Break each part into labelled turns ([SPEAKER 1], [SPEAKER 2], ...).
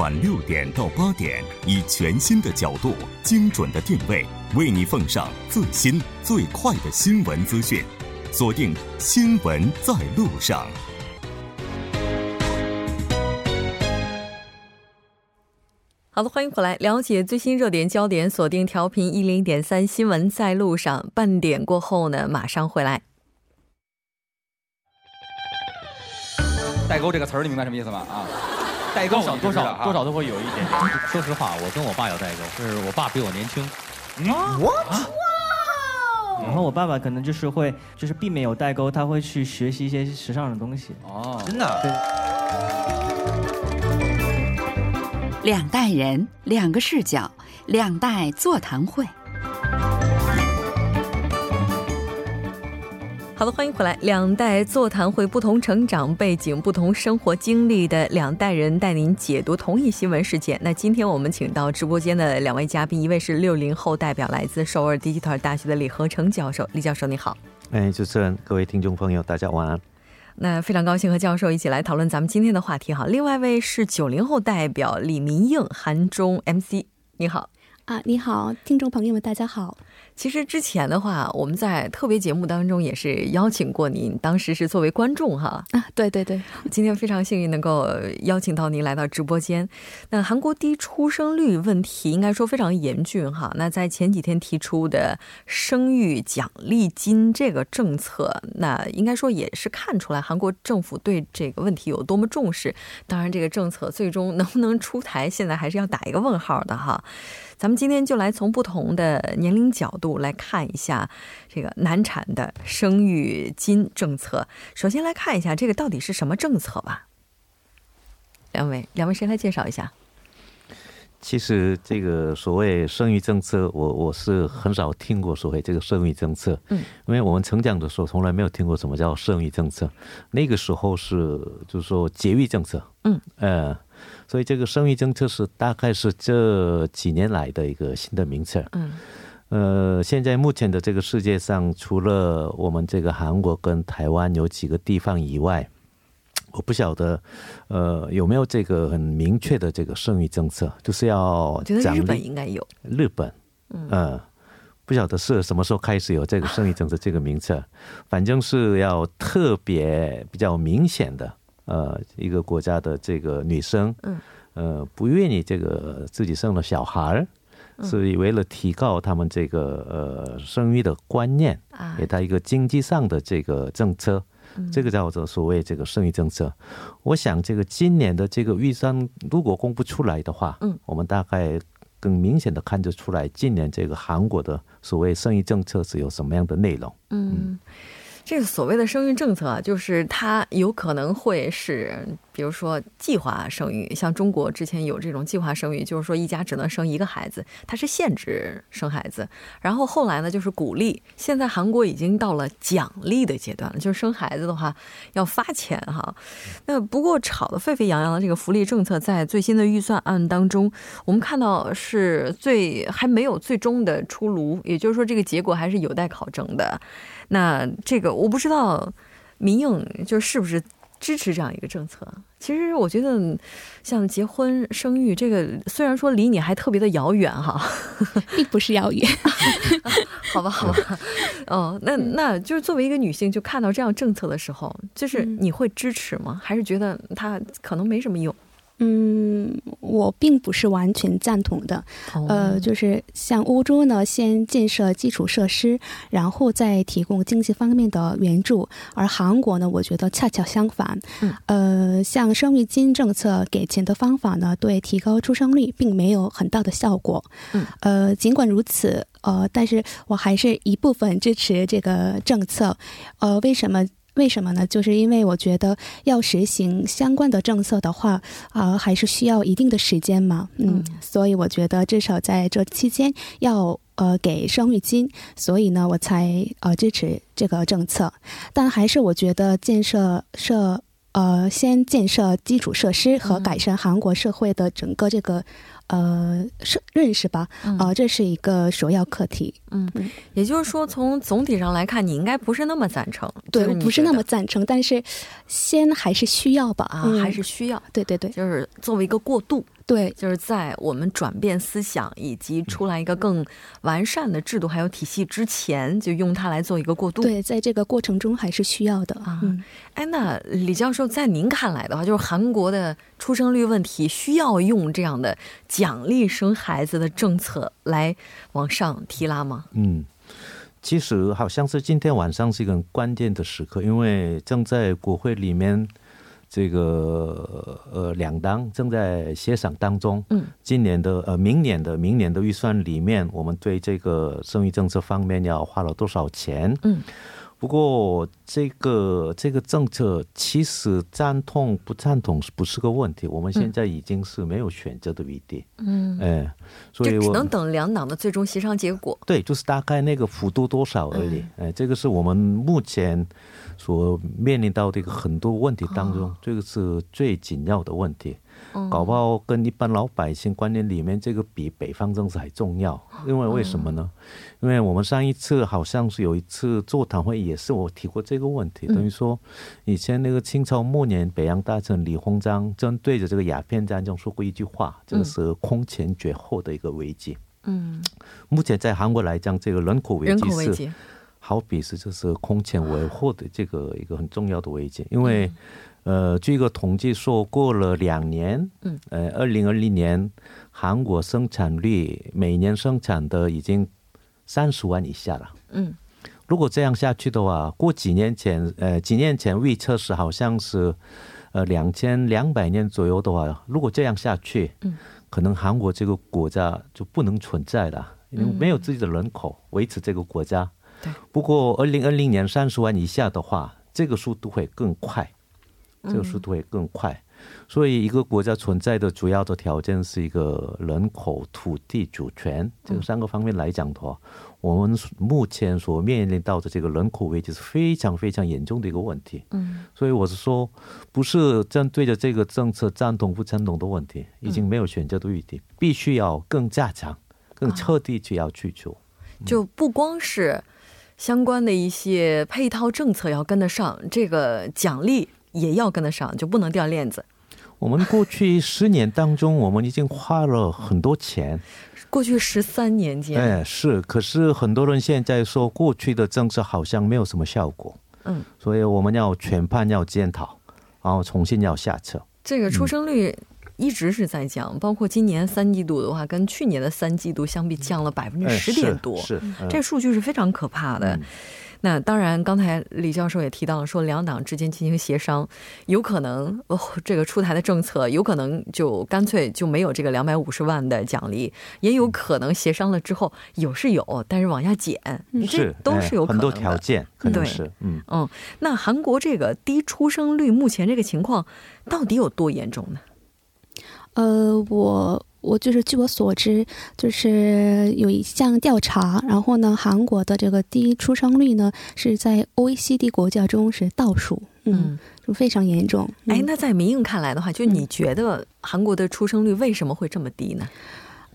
[SPEAKER 1] 每晚六点到八点，以全新的角度、精准的定位，为你奉上最新最快的新闻资讯。锁定《新闻在路上》。
[SPEAKER 2] 好的，欢迎回来，了解最新热点焦点。锁定调频一零点三，新闻在路上。半点过后呢，马上回来。
[SPEAKER 3] 代沟这个词儿，你明白什么意思吗？啊，代沟
[SPEAKER 4] 多少多少多少都会有一点。说实话，我跟我爸有代沟，就是我爸比我年轻。
[SPEAKER 5] 我然后我爸爸可能就是会，就是避免有代沟，他会去学习一些时尚的东西。
[SPEAKER 3] 哦，
[SPEAKER 6] 真的。
[SPEAKER 5] 对。
[SPEAKER 7] 两代人，两个视角，两代座谈会。
[SPEAKER 2] 好的，欢迎回来。两代座谈会，不同成长背景、不同生活经历的两代人带您解读同一新闻事件。那今天我们请到直播间的两位嘉宾，一位是六零后代表，来自首尔 Digital 大学的李和成教授。李教授，你好。
[SPEAKER 8] 哎，主持人，各位听众朋友，大家晚安。
[SPEAKER 2] 那非常高兴和教授一起来讨论咱们今天的话题哈。另外一位是九零后代表李明映，韩中 MC，你好
[SPEAKER 9] 啊，你好，听众朋友们，大家好。
[SPEAKER 2] 其实之前的话，我们在特别节目当中也是邀请过您，当时是作为观众哈。
[SPEAKER 9] 啊，对对对。
[SPEAKER 2] 今天非常幸运能够邀请到您来到直播间。那韩国低出生率问题应该说非常严峻哈。那在前几天提出的生育奖励金这个政策，那应该说也是看出来韩国政府对这个问题有多么重视。当然，这个政策最终能不能出台，现在还是要打一个问号的哈。咱们今天就来从不同的年龄角度来看一下这个难产的生育金政策。首先来看一下这个到底是什么政策吧。两位，两位谁来介绍一下？
[SPEAKER 8] 其实这个所谓生育政策，我我是很少听过所谓这个生育政策。嗯，因为我们成长的时候从来没有听过什么叫生育政策。那个时候是就是说节育政策。嗯，呃。所以这个生育政策是大概是这几年来的一个新的名词。嗯，呃，现在目前的这个世界上，除了我们这个韩国跟台湾有几个地方以外，我不晓得，呃，有没有这个很明确的这个生育政策，就是要
[SPEAKER 2] 日本应该有。
[SPEAKER 8] 日本，嗯，不晓得是什么时候开始有这个生育政策这个名词，反正是要特别比较明显的。呃，一个国家的这个女生，嗯，呃，不愿意这个自己生了小孩儿，所以为了提高他们这个呃生育的观念，给他一个经济上的这个政策，这个叫做所谓这个生育政策。我想这个今年的这个预算如果公布出来的话，嗯，我们大概更明显的看得出来，今年这个韩国的所谓生育政策是有什么样的内容，嗯。
[SPEAKER 2] 这个所谓的生育政策，就是它有可能会是，比如说计划生育，像中国之前有这种计划生育，就是说一家只能生一个孩子，它是限制生孩子。然后后来呢，就是鼓励。现在韩国已经到了奖励的阶段了，就是生孩子的话要发钱哈。那不过吵得沸沸扬扬的这个福利政策，在最新的预算案当中，我们看到是最还没有最终的出炉，也就是说这个结果还是有待考证的。那这个我不知道，民影就是不是支持这样一个政策？其实我觉得，像结婚生育这个，虽然说离你还特别的遥远哈，
[SPEAKER 9] 并不是遥远，
[SPEAKER 2] 好吧，好吧，哦，那那就是作为一个女性，就看到这样政策的时候，就是你会支持吗？还是觉得它可能没什么用？
[SPEAKER 9] 嗯，我并不是完全赞同的。呃，就是像欧洲呢，先建设基础设施，然后再提供经济方面的援助；而韩国呢，我觉得恰恰相反。呃，像生育金政策给钱的方法呢，对提高出生率并没有很大的效果。嗯。呃，尽管如此，呃，但是我还是一部分支持这个政策。呃，为什么？为什么呢？就是因为我觉得要实行相关的政策的话，啊，还是需要一定的时间嘛。嗯，所以我觉得至少在这期间要呃给生育金，所以呢，我才呃支持这个政策。但还是我觉得建设设呃，先建设基础设施和改善韩国社会的整个这个。呃，是认识吧？啊，这是一个首要课题。
[SPEAKER 2] 嗯，也就是说，从总体上来看，你应该不是那么赞成。
[SPEAKER 9] 对，不是那么赞成，但是先还是需要吧？
[SPEAKER 2] 啊，还是需要。
[SPEAKER 9] 对对对，
[SPEAKER 2] 就是作为一个过渡。
[SPEAKER 9] 对，
[SPEAKER 2] 就是在我们转变思想以及出来一个更完善的制度还有体系之前，就用它来做一个过渡。
[SPEAKER 9] 对，在这个过程中还是需要的啊。
[SPEAKER 2] 哎，那李教授，在您看来的话，就是韩国的出生率问题需要用这样的奖励生孩子的政策来往上提拉吗？
[SPEAKER 8] 嗯，其实好像是今天晚上是一个很关键的时刻，因为正在国会里面。这个呃，两党正在协商当中。嗯，今年的呃，明年的明年的预算里面，我们对这个生育政策方面要花了多少钱？嗯。不过，这个这个政策其实赞同不赞同是不是个问题？我们现在已经是没有选择的余地。嗯，哎，
[SPEAKER 2] 所以只能等两党的最终协商结果。
[SPEAKER 8] 对，就是大概那个幅度多少而已。哎，这个是我们目前所面临到的一个很多问题当中，这个是最紧要的问题。搞不好跟一般老百姓观念里面这个比北方政治还重要，因为为什么呢？因为我们上一次好像是有一次座谈会，也是我提过这个问题，等于说以前那个清朝末年北洋大臣李鸿章针对着这个鸦片战争说过一句话，这个是空前绝后的一个危机。嗯，目前在韩国来讲，这个人口危机是好比是就是空前维护的这个一个很重要的危机，因为。呃，据一个统计说，过了两年，嗯，呃，二零二零年，韩国生产率每年生产的已经三十万以下了，嗯，如果这样下去的话，过几年前，呃，几年前预测是好像是，呃，两千两百年左右的话，如果这样下去，嗯，可能韩国这个国家就不能存在了，因为没有自己的人口维持这个国家。对。不过二零二零年三十万以下的话，这个速度会更快。这个速度会更快，所以一个国家存在的主要的条件是一个人口、土地、主权这三个方面来讲的话，我们目前所面临到的这个人口危机是非常非常严重的一个问题。嗯，所以我是说，不是针对着这个政策赞同不赞同的问题，已经没有选择的余地，必须要更加强、更彻底去要去做。
[SPEAKER 2] 就不光是相关的一些配套政策要跟得上，这个奖励。也要跟得上，就不能掉链子。
[SPEAKER 8] 我们过去十年当中，我们已经花了很多钱。
[SPEAKER 2] 过去十三年间，
[SPEAKER 8] 哎，是。可是很多人现在说，过去的政策好像没有什么效果。嗯，所以我们要全盘要检讨，然后重新要下策。
[SPEAKER 2] 这个出生率一直是在降，包括今年三季度的话，跟去年的三季度相比，降了百分之十点多。
[SPEAKER 8] 是，
[SPEAKER 2] 这数据是非常可怕的。那当然，刚才李教授也提到了，说两党之间进行协商，有可能哦，这个出台的政策有可能就干脆就没有这个两百五十万的奖励，也有可能协商了之后有是有，但是往下减，这都是有可能
[SPEAKER 8] 的。很多条件，对，是，嗯
[SPEAKER 2] 嗯。那韩国这个低出生率目前这个情况到底有多严重呢？
[SPEAKER 9] 呃，我。我就是据我所知，就是有一项调查，然后呢，韩国的这个低出生率呢是在 OECD 国家中是倒数，嗯，就非常严重。
[SPEAKER 2] 哎，那在民营看来的话，就你觉得韩国的出生率为什么会这么低呢？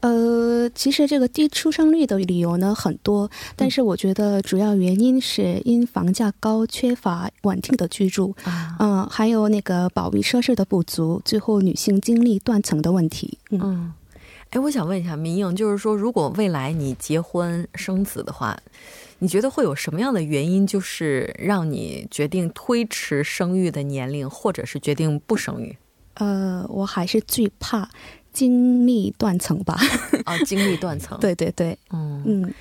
[SPEAKER 9] 呃，其实这个低出生率的理由呢很多，但是我觉得主要原因是因房价高、缺乏稳定的居住，嗯，还有那个保育设施的不足，最后女性精力断层的问题。嗯，
[SPEAKER 2] 哎，我想问一下明颖，就是说，如果未来你结婚生子的话，你觉得会有什么样的原因，就是让你决定推迟生育的年龄，或者是决定不生育？
[SPEAKER 9] 呃，我还是最怕。精力断层吧，
[SPEAKER 2] 啊，精力断层，
[SPEAKER 9] 对对对，嗯。嗯，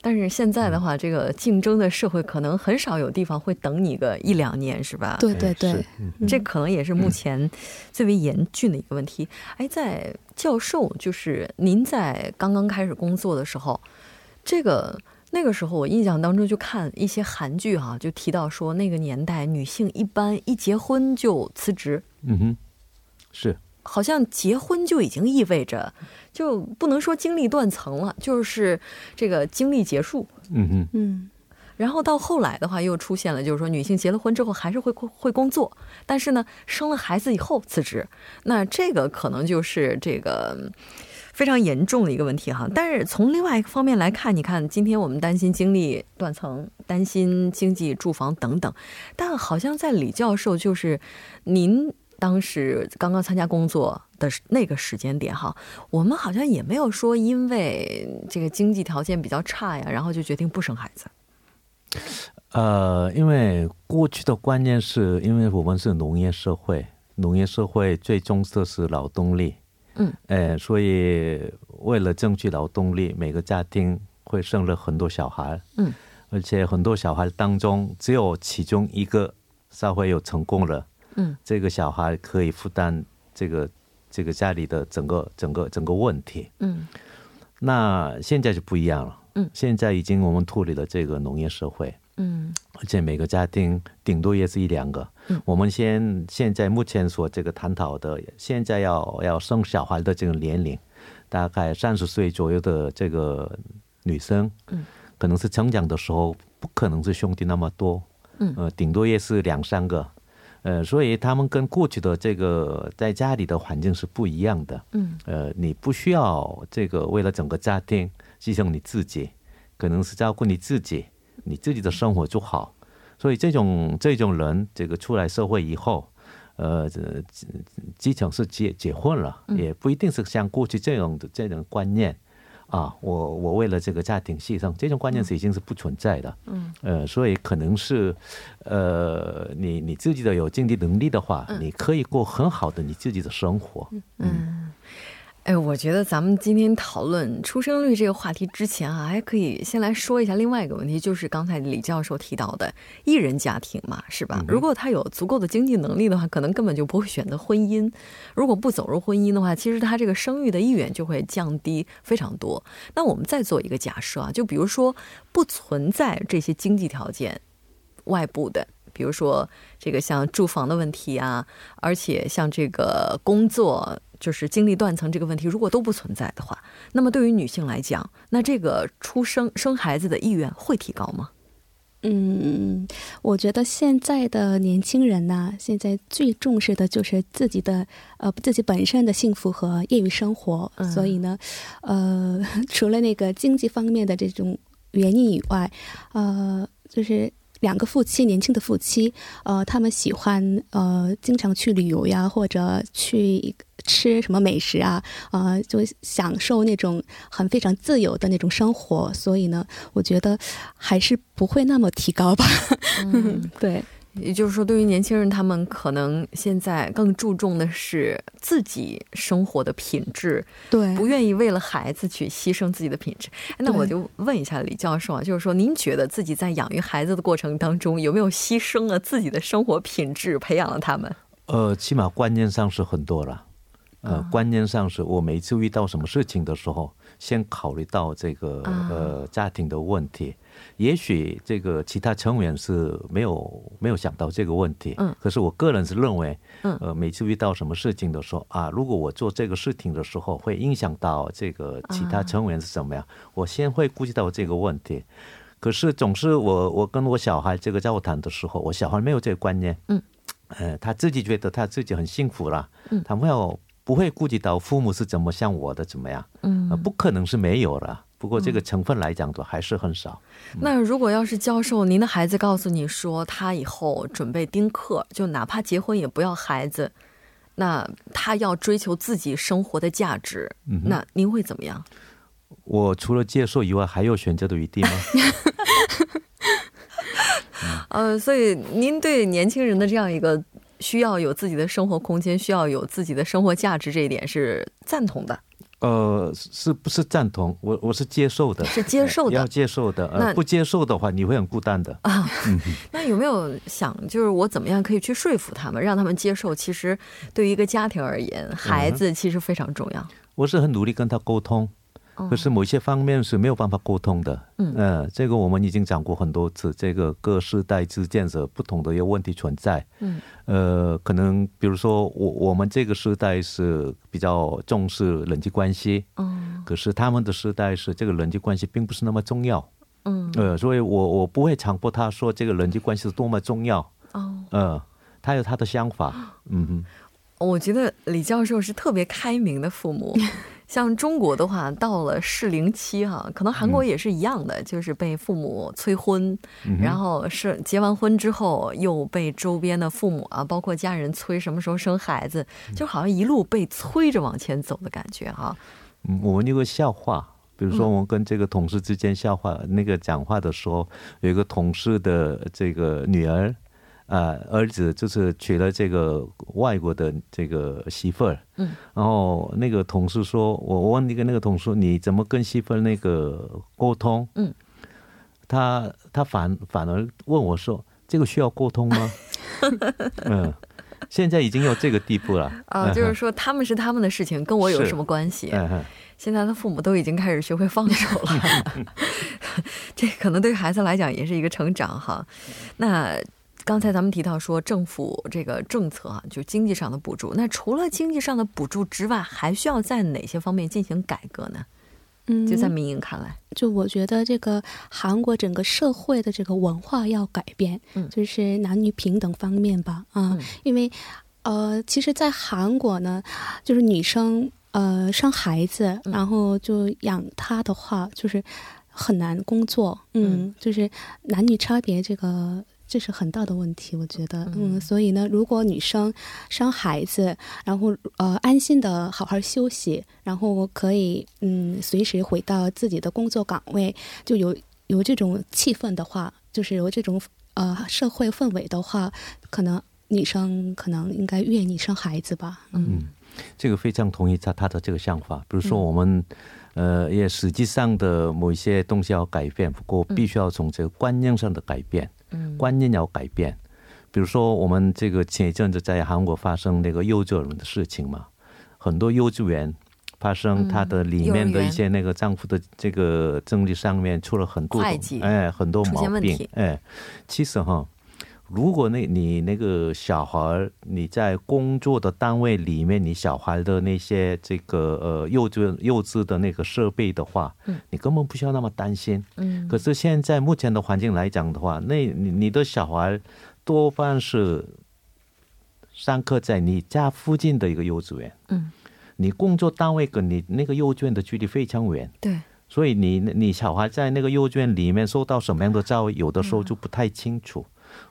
[SPEAKER 2] 但是现在的话，这个竞争的社会可能很少有地方会等你个一两年，是吧？
[SPEAKER 9] 对对对，
[SPEAKER 2] 这可能也是目前最为严峻的一个问题。哎，在教授，就是您在刚刚开始工作的时候，这个那个时候，我印象当中就看一些韩剧哈，就提到说那个年代女性一般一结婚就辞职，
[SPEAKER 8] 嗯哼，是。
[SPEAKER 2] 好像结婚就已经意味着，就不能说经历断层了，就是这个经历结束。嗯嗯嗯。然后到后来的话，又出现了，就是说女性结了婚之后还是会会工作，但是呢，生了孩子以后辞职，那这个可能就是这个非常严重的一个问题哈。但是从另外一个方面来看，你看今天我们担心经历断层，担心经济、住房等等，但好像在李教授就是您当时刚刚参加工作的那个时间点哈，我们好像也没有说因为这个经济条件比较差呀，然后就决定不生孩子。
[SPEAKER 8] 呃，因为过去的观念是因为我们是农业社会，农业社会最重视的是劳动力，嗯，哎，所以为了争取劳动力，每个家庭会生了很多小孩，嗯，而且很多小孩当中只有其中一个稍微有成功了，嗯，这个小孩可以负担这个这个家里的整个整个整个问题，嗯，那现在就不一样了。嗯，现在已经我们脱离了这个农业社会，嗯，而且每个家庭顶多也是一两个。嗯，我们先现在目前所这个探讨的，现在要要生小孩的这个年龄，大概三十岁左右的这个女生，嗯，可能是成长的时候不可能是兄弟那么多，嗯，呃，顶多也是两三个，呃，所以他们跟过去的这个在家里的环境是不一样的，嗯，呃，你不需要这个为了整个家庭。牺牲你自己，可能是照顾你自己，你自己的生活就好。所以这种这种人，这个出来社会以后，呃，基层是结结婚了，也不一定是像过去这种的这种观念啊。我我为了这个家庭牺牲，这种观念是已经是不存在的。嗯，呃，所以可能是，呃，你你自己的有经济能力的话，你可以过很好的你自己的生活。嗯。
[SPEAKER 2] 哎，我觉得咱们今天讨论出生率这个话题之前啊，还可以先来说一下另外一个问题，就是刚才李教授提到的一人家庭嘛，是吧？如果他有足够的经济能力的话，可能根本就不会选择婚姻。如果不走入婚姻的话，其实他这个生育的意愿就会降低非常多。那我们再做一个假设啊，就比如说不存在这些经济条件外部的。比如说，这个像住房的问题啊，而且像这个工作，就是经历断层这个问题，如果都不存在的话，那么对于女性来讲，那这个出生生孩子的意愿会提高吗？
[SPEAKER 9] 嗯，我觉得现在的年轻人呢，现在最重视的就是自己的呃自己本身的幸福和业余生活，所以呢，呃，除了那个经济方面的这种原因以外，呃，就是。两个夫妻，年轻的夫妻，呃，他们喜欢呃，经常去旅游呀，或者去吃什么美食啊，呃，就享受那种很非常自由的那种生活。所以呢，我觉得还是不会那么提高吧。对。
[SPEAKER 2] 也就是说，对于年轻人，他们可能现在更注重的是自己生活的品质，
[SPEAKER 9] 对，
[SPEAKER 2] 不愿意为了孩子去牺牲自己的品质。那我就问一下李教授啊，就是说，您觉得自己在养育孩子的过程当中，有没有牺牲了自己的生活品质，培养了他们？
[SPEAKER 8] 呃，起码观念上是很多了。呃，观念上是我每次遇到什么事情的时候，先考虑到这个呃家庭的问题。也许这个其他成员是没有没有想到这个问题，嗯，可是我个人是认为，嗯，呃，每次遇到什么事情的时候啊，如果我做这个事情的时候会影响到这个其他成员是怎么样，我先会顾及到这个问题。可是总是我我跟我小孩这个交谈的时候，我小孩没有这个观念，嗯，呃，他自己觉得他自己很幸福了，嗯，他没有不会顾及到父母是怎么像我的怎么样，嗯，不可能是没有了。不过这个成分来讲的还是很少。
[SPEAKER 2] 那如果要是教授，您的孩子告诉你说他以后准备丁克，就哪怕结婚也不要孩子，那他要追求自己生活的价值，那您会怎么样？
[SPEAKER 8] 我除了接受以外，还有选择的余地吗？
[SPEAKER 2] 呃，所以您对年轻人的这样一个需要有自己的生活空间，需要有自己的生活价值这一点是赞同的。
[SPEAKER 8] 呃，是不是赞同？我我是接受的，
[SPEAKER 2] 是接受的，
[SPEAKER 8] 要接受的。呃，不接受的话，你会很孤单的啊。
[SPEAKER 2] 那有没有想，就是我怎么样可以去说服他们，让他们接受？其实对于一个家庭而言，孩子其实非常重要。
[SPEAKER 8] 我是很努力跟他沟通。可是某些方面是没有办法沟通的，嗯，这个我们已经讲过很多次，这个各世代之间的不同的一个问题存在，嗯，呃，可能比如说我我们这个时代是比较重视人际关系，嗯，可是他们的时代是这个人际关系并不是那么重要，嗯，呃，所以我我不会强迫他说这个人际关系是多么重要。哦，嗯，他有他的想法。嗯
[SPEAKER 2] 哼，我觉得李教授是特别开明的父母。像中国的话，到了适龄期哈，可能韩国也是一样的，就是被父母催婚，然后是结完婚之后又被周边的父母啊，包括家人催什么时候生孩子，就好像一路被催着往前走的感觉哈。
[SPEAKER 8] 嗯，我们有个笑话，比如说我们跟这个同事之间笑话，那个讲话的时候，有一个同事的这个女儿。啊，儿子就是娶了这个外国的这个媳妇儿，嗯，然后那个同事说，我我问一个那个同事，你怎么跟媳妇儿那个沟通？嗯，他他反反而问我说，这个需要沟通吗？嗯，现在已经有这个地步了
[SPEAKER 2] 啊，就是说他们是他们的事情，跟我有什么关系？现在的父母都已经开始学会放手了 这可能对孩子来讲也是一个成长哈。那。刚才咱们提到说政府这个政策啊，就经济上的补助。那除了经济上的补助之外，还需要在哪些方面进行改革呢？嗯，就在民营看来，
[SPEAKER 9] 就我觉得这个韩国整个社会的这个文化要改变，嗯，就是男女平等方面吧，啊，因为呃，其实，在韩国呢，就是女生呃生孩子，然后就养他的话，就是很难工作，嗯，就是男女差别这个。这是很大的问题，我觉得，嗯，所以呢，如果女生生孩子，然后呃安心的好好休息，然后可以嗯随时回到自己的工作岗位，就有有这种气氛的话，就是有这种呃社会氛围的话，可能女生可能应该愿意生孩子吧。嗯，
[SPEAKER 8] 这个非常同意他他的这个想法。比如说我们呃也实际上的某一些东西要改变，不过必须要从这个观念上的改变。观念要改变，比如说我们这个前一阵子在韩国发生那个幼稚园的事情嘛，很多幼稚园发生它的里面的一些那个丈夫的这个政治上面出了很多哎很多毛病哎，其实哈。如果那你那个小孩你在工作的单位里面，你小孩的那些这个呃幼稚幼稚的那个设备的话，嗯，你根本不需要那么担心，嗯。可是现在目前的环境来讲的话，那你你的小孩多半是上课在你家附近的一个幼稚园，嗯，你工作单位跟你那个幼稚园的距离非常远，
[SPEAKER 2] 对，
[SPEAKER 8] 所以你你小孩在那个幼稚园里面受到什么样的教育，有的时候就不太清楚。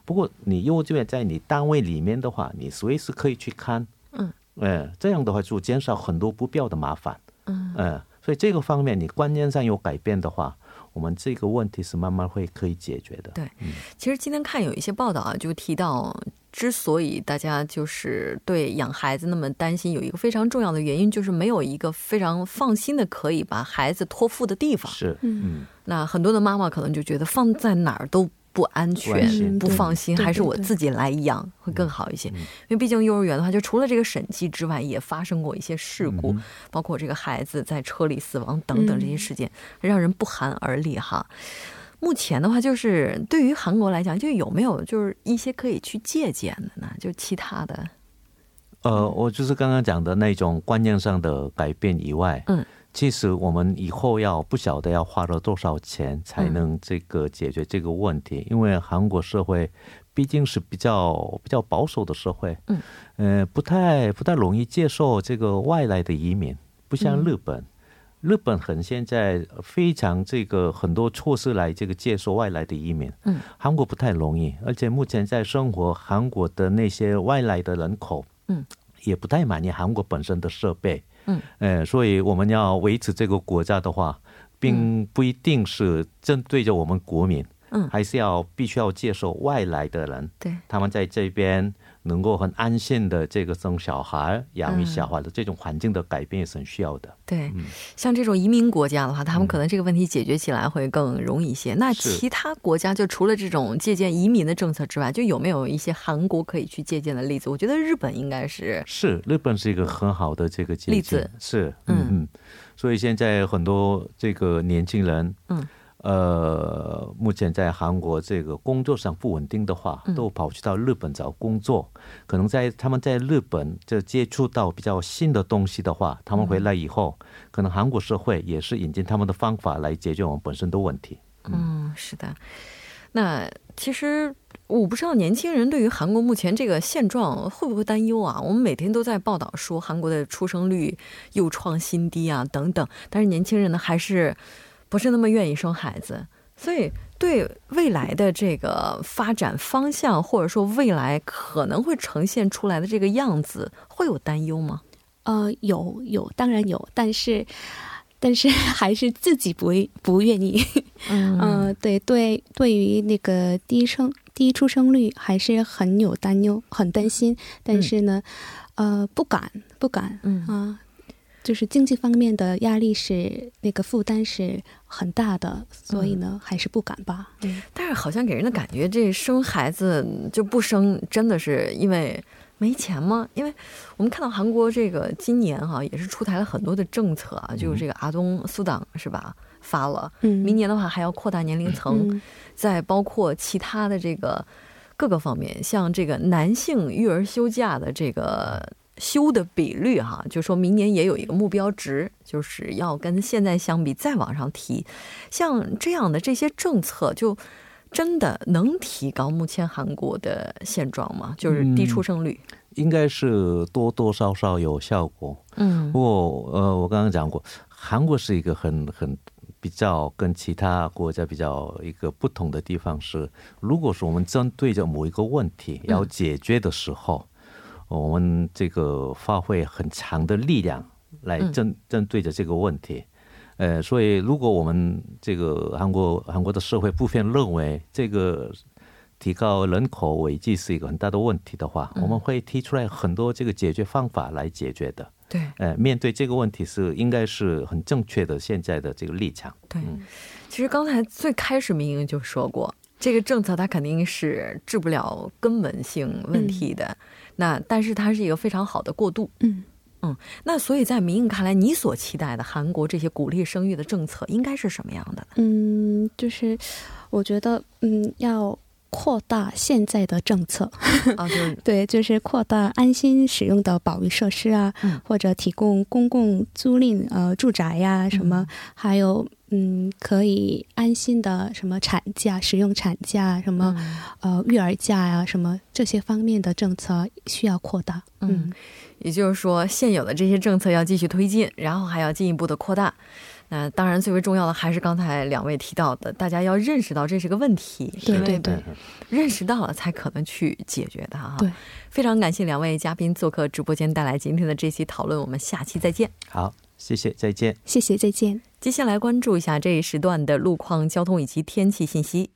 [SPEAKER 8] 不过你幼稚园在你单位里面的话，你随时可以去看，嗯，哎，这样的话就减少很多不必要的麻烦，嗯，呃，所以这个方面你观念上有改变的话，我们这个问题是慢慢会可以解决的。
[SPEAKER 2] 对，其实今天看有一些报道啊，就提到，之所以大家就是对养孩子那么担心，有一个非常重要的原因，就是没有一个非常放心的可以把孩子托付的地方。
[SPEAKER 8] 是，嗯，
[SPEAKER 2] 那很多的妈妈可能就觉得放在哪儿都。不安全，不放心，还是我自己来养会更好一些。因为毕竟幼儿园的话，就除了这个审计之外，也发生过一些事故，包括这个孩子在车里死亡等等这些事件，让人不寒而栗哈。目前的话，就是对于韩国来讲，就有没有就是一些可以去借鉴的呢？就其他的，
[SPEAKER 8] 呃，我就是刚刚讲的那种观念上的改变以外，嗯。其实我们以后要不晓得要花了多少钱才能这个解决这个问题，因为韩国社会毕竟是比较比较保守的社会，嗯，呃，不太不太容易接受这个外来的移民，不像日本，日本很现在非常这个很多措施来这个接受外来的移民，嗯，韩国不太容易，而且目前在生活韩国的那些外来的人口，嗯，也不太满意韩国本身的设备。嗯，呃，所以我们要维持这个国家的话，并不一定是针对着我们国民，嗯，还是要必须要接受外来的人，
[SPEAKER 2] 对，
[SPEAKER 8] 他们在这边。能够很安心的这个生小孩、养育小孩的这种环境的改变也是很需要的。
[SPEAKER 2] 对，像这种移民国家的话，他们可能这个问题解决起来会更容易一些。那其他国家就除了这种借鉴移民的政策之外，就有没有一些韩国可以去借鉴的例子？我觉得日本应该是
[SPEAKER 8] 是日本是一个很好的这个例子，是嗯嗯，所以现在很多这个年轻人嗯。呃，目前在韩国这个工作上不稳定的话，都跑去到日本找工作。可能在他们在日本就接触到比较新的东西的话，他们回来以后，可能韩国社会也是引进他们的方法来解决我们本身的问题。
[SPEAKER 2] 嗯，是的。那其实我不知道年轻人对于韩国目前这个现状会不会担忧啊？我们每天都在报道说韩国的出生率又创新低啊等等，但是年轻人呢还是不是那么愿意生孩子，所以对未来的这个发展方向或者说未来可能会呈现出来的这个样子，会有担忧吗？
[SPEAKER 9] 呃，有有，当然有，但是。但是还是自己不不愿意，嗯，对对，对于那个低生低出生率还是很有担忧，很担心。但是呢，呃，不敢不敢，嗯啊，就是经济方面的压力是那个负担是很大的，所以呢，还是不敢吧。
[SPEAKER 2] 嗯，但是好像给人的感觉，这生孩子就不生，真的是因为。没钱吗？因为我们看到韩国这个今年哈也是出台了很多的政策啊，就是这个阿东苏党是吧发了，明年的话还要扩大年龄层，再包括其他的这个各个方面，像这个男性育儿休假的这个休的比率哈，就说明年也有一个目标值，就是要跟现在相比再往上提，像这样的这些政策就。真的能提高目前韩国的现状吗？就是低出生率，
[SPEAKER 8] 应该是多多少少有效果。嗯，不过呃，我刚刚讲过，韩国是一个很很比较跟其他国家比较一个不同的地方是，如果说我们针对着某一个问题要解决的时候，我们这个发挥很强的力量来针针对着这个问题。呃，所以如果我们这个韩国韩国的社会普遍认为这个提高人口危机是一个很大的问题的话，我们会提出来很多这个解决方法来解决的。
[SPEAKER 2] 对，
[SPEAKER 8] 呃，面对这个问题是应该是很正确的现在的这个立场。
[SPEAKER 2] 对，其实刚才最开始明英就说过，这个政策它肯定是治不了根本性问题的，那但是它是一个非常好的过渡。嗯。嗯，那所以在明颖看来，你所期待的韩国这些鼓励生育的政策应该是什么样的？
[SPEAKER 9] 嗯，就是我觉得，嗯，要扩大现在的政策啊，就 是对，就是扩大安心使用的保育设施啊，或者提供公共租赁呃住宅呀什么，还有嗯，可以安心的什么产假、使用产假什么呃育儿假呀什么这些方面的政策需要扩大，嗯。
[SPEAKER 2] 也就是说，现有的这些政策要继续推进，然后还要进一步的扩大。那当然，最为重要的还是刚才两位提到的，大家要认识到这是个问题，
[SPEAKER 9] 对对对，
[SPEAKER 2] 认识到了才可能去解决它。对，非常感谢两位嘉宾做客直播间，带来今天的这期讨论。我们下期再见。
[SPEAKER 8] 好，谢谢，再见。
[SPEAKER 9] 谢谢，再见。
[SPEAKER 2] 接下来关注一下这一时段的路况、交通以及天气信息。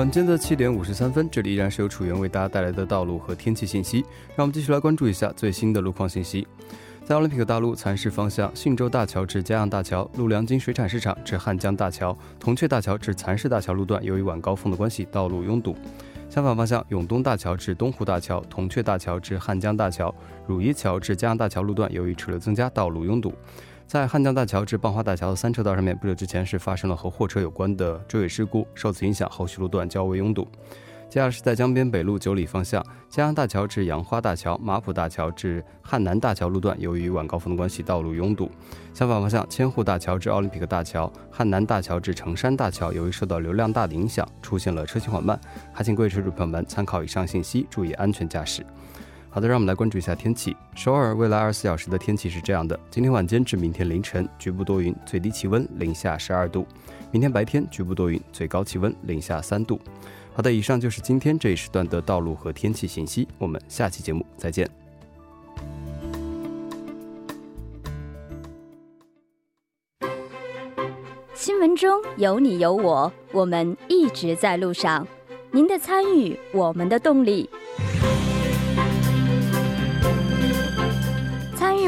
[SPEAKER 6] 晚间的七点五十三分，这里依然是由楚源为大家带来的道路和天气信息。让我们继续来关注一下最新的路况信息。在奥林匹克大路蚕市方向，信州大桥至嘉阳大桥、陆良金水产市场至汉江大桥、铜雀大桥至蚕市大桥路段，由于晚高峰的关系，道路拥堵。相反方向，永东大桥至东湖大桥、铜雀大桥至汉江大桥、汝矣桥至嘉阳大桥路段，由于车流增加，道路拥堵。在汉江大桥至棒花大桥的三车道上面，不久之前是发生了和货车有关的追尾事故，受此影响，后续路段较为拥堵。接下来是在江边北路九里方向，江阳大桥至杨花大桥、马浦大桥至汉南大桥路段，由于晚高峰的关系，道路拥堵。相反方向，千户大桥至奥林匹克大桥、汉南大桥至成山大桥，由于受到流量大的影响，出现了车行缓慢。还请各位车主朋友们参考以上信息，注意安全驾驶。好的，让我们来关注一下天气。首尔未来二十四小时的天气是这样的：今天晚间至明天凌晨，局部多云，最低气温零下十二度；明天白天，局部多云，最高气温零下三度。好的，以上就是今天这一时段的道路和天气信息。我们下期节目再见。
[SPEAKER 10] 新闻中有你有我，我们一直在路上。您的参与，我们的动力。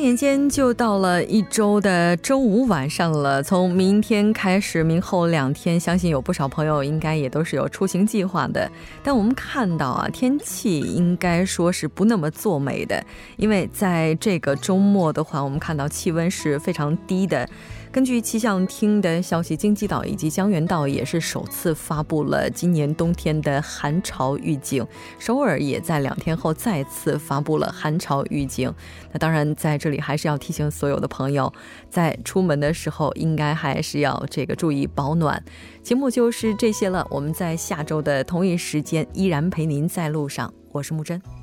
[SPEAKER 2] 眼间就到了一周的周五晚上了。从明天开始，明后两天，相信有不少朋友应该也都是有出行计划的。但我们看到啊，天气应该说是不那么作美的，因为在这个周末的话，我们看到气温是非常低的。根据气象厅的消息，京畿岛以及江原道也是首次发布了今年冬天的寒潮预警。首尔也在两天后再次发布了寒潮预警。那当然，在这里还是要提醒所有的朋友，在出门的时候应该还是要这个注意保暖。节目就是这些了，我们在下周的同一时间依然陪您在路上。我是木真。